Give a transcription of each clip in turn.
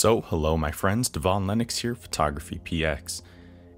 So, hello my friends, Devon Lennox here, Photography PX.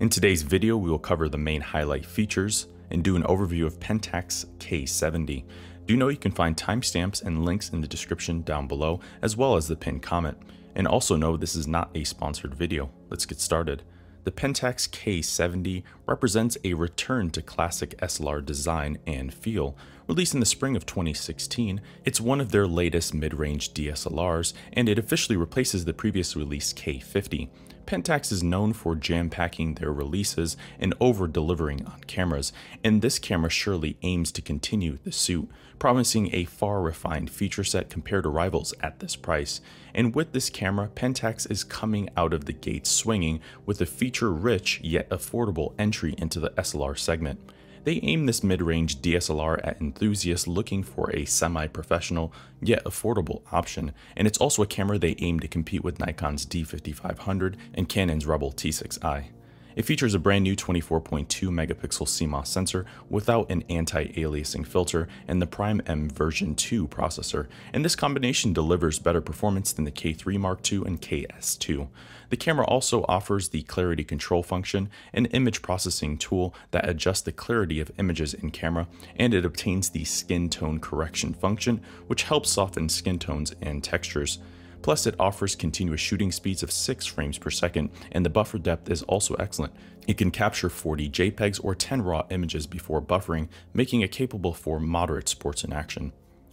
In today's video, we will cover the main highlight features and do an overview of Pentax K70. Do know you can find timestamps and links in the description down below, as well as the pinned comment. And also know this is not a sponsored video. Let's get started. The Pentax K70 represents a return to classic SLR design and feel. Released in the spring of 2016, it's one of their latest mid-range DSLRs, and it officially replaces the previous release K50. Pentax is known for jam-packing their releases and over-delivering on cameras, and this camera surely aims to continue the suit, promising a far refined feature set compared to rivals at this price. And with this camera, Pentax is coming out of the gate swinging with a feature-rich yet affordable entry into the SLR segment. They aim this mid-range DSLR at enthusiasts looking for a semi-professional yet affordable option, and it's also a camera they aim to compete with Nikon's D5500 and Canon's Rebel T6i. It features a brand new 24.2 megapixel CMOS sensor without an anti-aliasing filter and the Prime M version 2 processor, and this combination delivers better performance than the K3 Mark II and KS2. The camera also offers the clarity control function, an image processing tool that adjusts the clarity of images in camera, and it obtains the skin tone correction function, which helps soften skin tones and textures. Plus, it offers continuous shooting speeds of 6 frames per second, and the buffer depth is also excellent. It can capture 40 JPEGs or 10 RAW images before buffering, making it capable for moderate sports in action.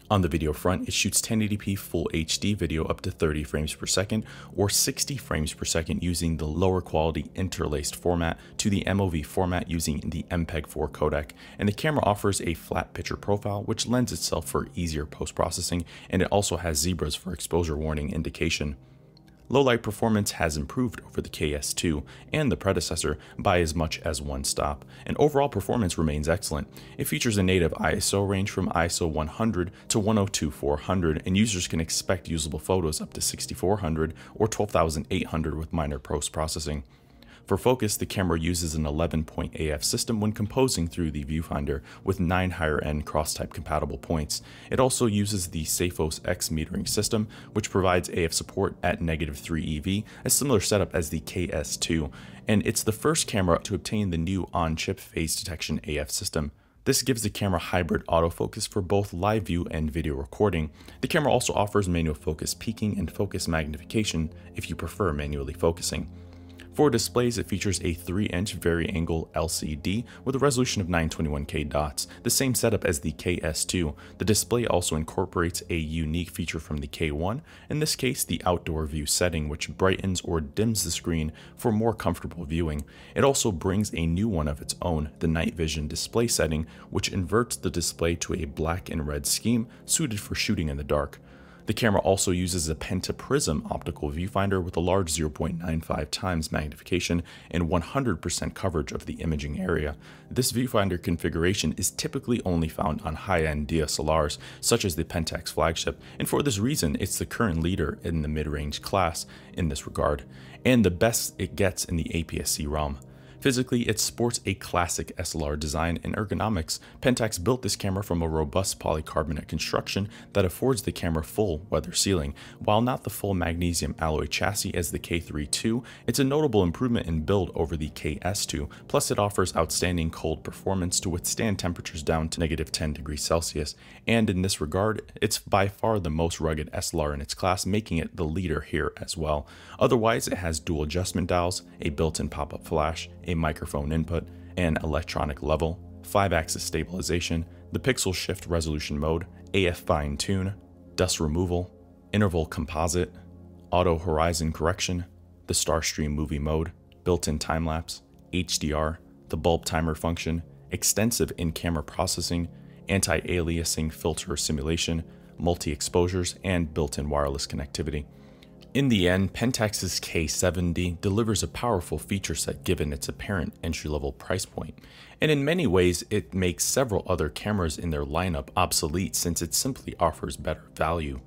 On the video front, it shoots 1080p Full HD video up to 30 frames per second or 60 frames per second using the lower quality interlaced format to the MOV format using the MPEG-4 codec, and the camera offers a flat picture profile which lends itself for easier post-processing, and it also has zebras for exposure warning indication. Low-light performance has improved over the KS2 and the predecessor by as much as one stop, and overall performance remains excellent. It features a native ISO range from ISO 100 to 102-400, and users can expect usable photos up to 6400 or 12800 with minor post-processing. For focus, the camera uses an 11-point AF system when composing through the viewfinder with 9 higher-end cross-type compatible points. It also uses the SAFOX X metering system, which provides AF support at negative 3 EV, a similar setup as the KS2, and it's the first camera to obtain the new on-chip phase detection AF system. This gives the camera hybrid autofocus for both live view and video recording. The camera also offers manual focus peaking and focus magnification if you prefer manually focusing. For displays, it features a 3-inch vari-angle LCD with a resolution of 921k dots, the same setup as the KS2. The display also incorporates a unique feature from the K1, in this case the outdoor view setting which brightens or dims the screen for more comfortable viewing. It also brings a new one of its own, the night vision display setting, which inverts the display to a black and red scheme suited for shooting in the dark. The camera also uses a pentaprism optical viewfinder with a large 0.95 times magnification and 100% coverage of the imaging area. This viewfinder configuration is typically only found on high-end DSLRs, such as the Pentax flagship, and for this reason, it's the current leader in the mid-range class in this regard, and the best it gets in the APS-C realm. Physically, it sports a classic SLR design and ergonomics. Pentax built this camera from a robust polycarbonate construction that affords the camera full weather sealing. While not the full magnesium alloy chassis as the K3 II, it's a notable improvement in build over the KS2, plus it offers outstanding cold performance to withstand temperatures down to negative 10 degrees Celsius, and in this regard, it's by far the most rugged SLR in its class, making it the leader here as well. Otherwise, it has dual adjustment dials, a built-in pop-up flash, a microphone input, an electronic level, 5-axis stabilization, the pixel shift resolution mode, AF fine tune, dust removal, interval composite, auto horizon correction, the Starstream movie mode, built-in time-lapse, HDR, the bulb timer function, extensive in-camera processing, anti-aliasing filter simulation, multi-exposures, and built-in wireless connectivity. In the end, Pentax's K70 delivers a powerful feature set given its apparent entry-level price point, and in many ways it makes several other cameras in their lineup obsolete since it simply offers better value.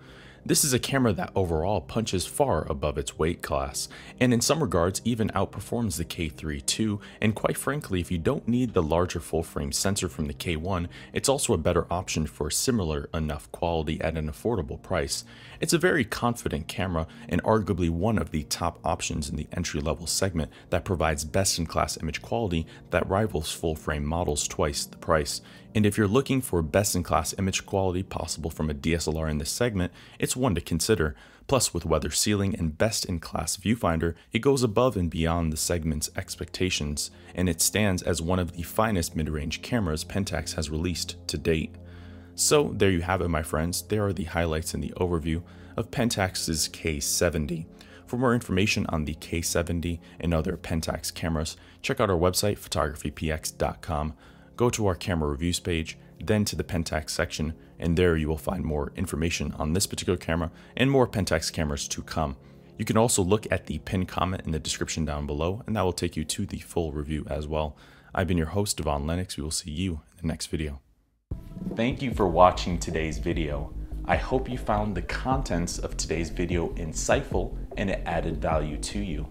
This is a camera that overall punches far above its weight class, and in some regards even outperforms the K3 II, and quite frankly if you don't need the larger full frame sensor from the K1, it's also a better option for similar enough quality at an affordable price. It's a very confident camera and arguably one of the top options in the entry level segment that provides best in class image quality that rivals full frame models twice the price. And if you're looking for best in class image quality possible from a DSLR in this segment, it's one to consider. Plus, with weather sealing and best in class viewfinder, it goes above and beyond the segment's expectations, and it stands as one of the finest mid range cameras Pentax has released to date. So, there you have it, my friends. There are the highlights in the overview of Pentax's K70. For more information on the K70 and other Pentax cameras, check out our website, photographypx.com go to our camera reviews page, then to the Pentax section, and there you will find more information on this particular camera and more Pentax cameras to come. You can also look at the pinned comment in the description down below, and that will take you to the full review as well. I've been your host, Devon Lennox. We will see you in the next video. Thank you for watching today's video. I hope you found the contents of today's video insightful and it added value to you.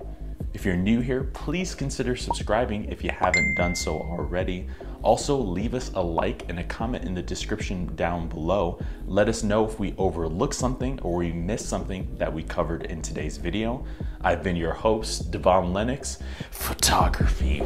If you're new here, please consider subscribing if you haven't done so already. Also, leave us a like and a comment in the description down below. Let us know if we overlooked something or we missed something that we covered in today's video. I've been your host, Devon Lennox, photography.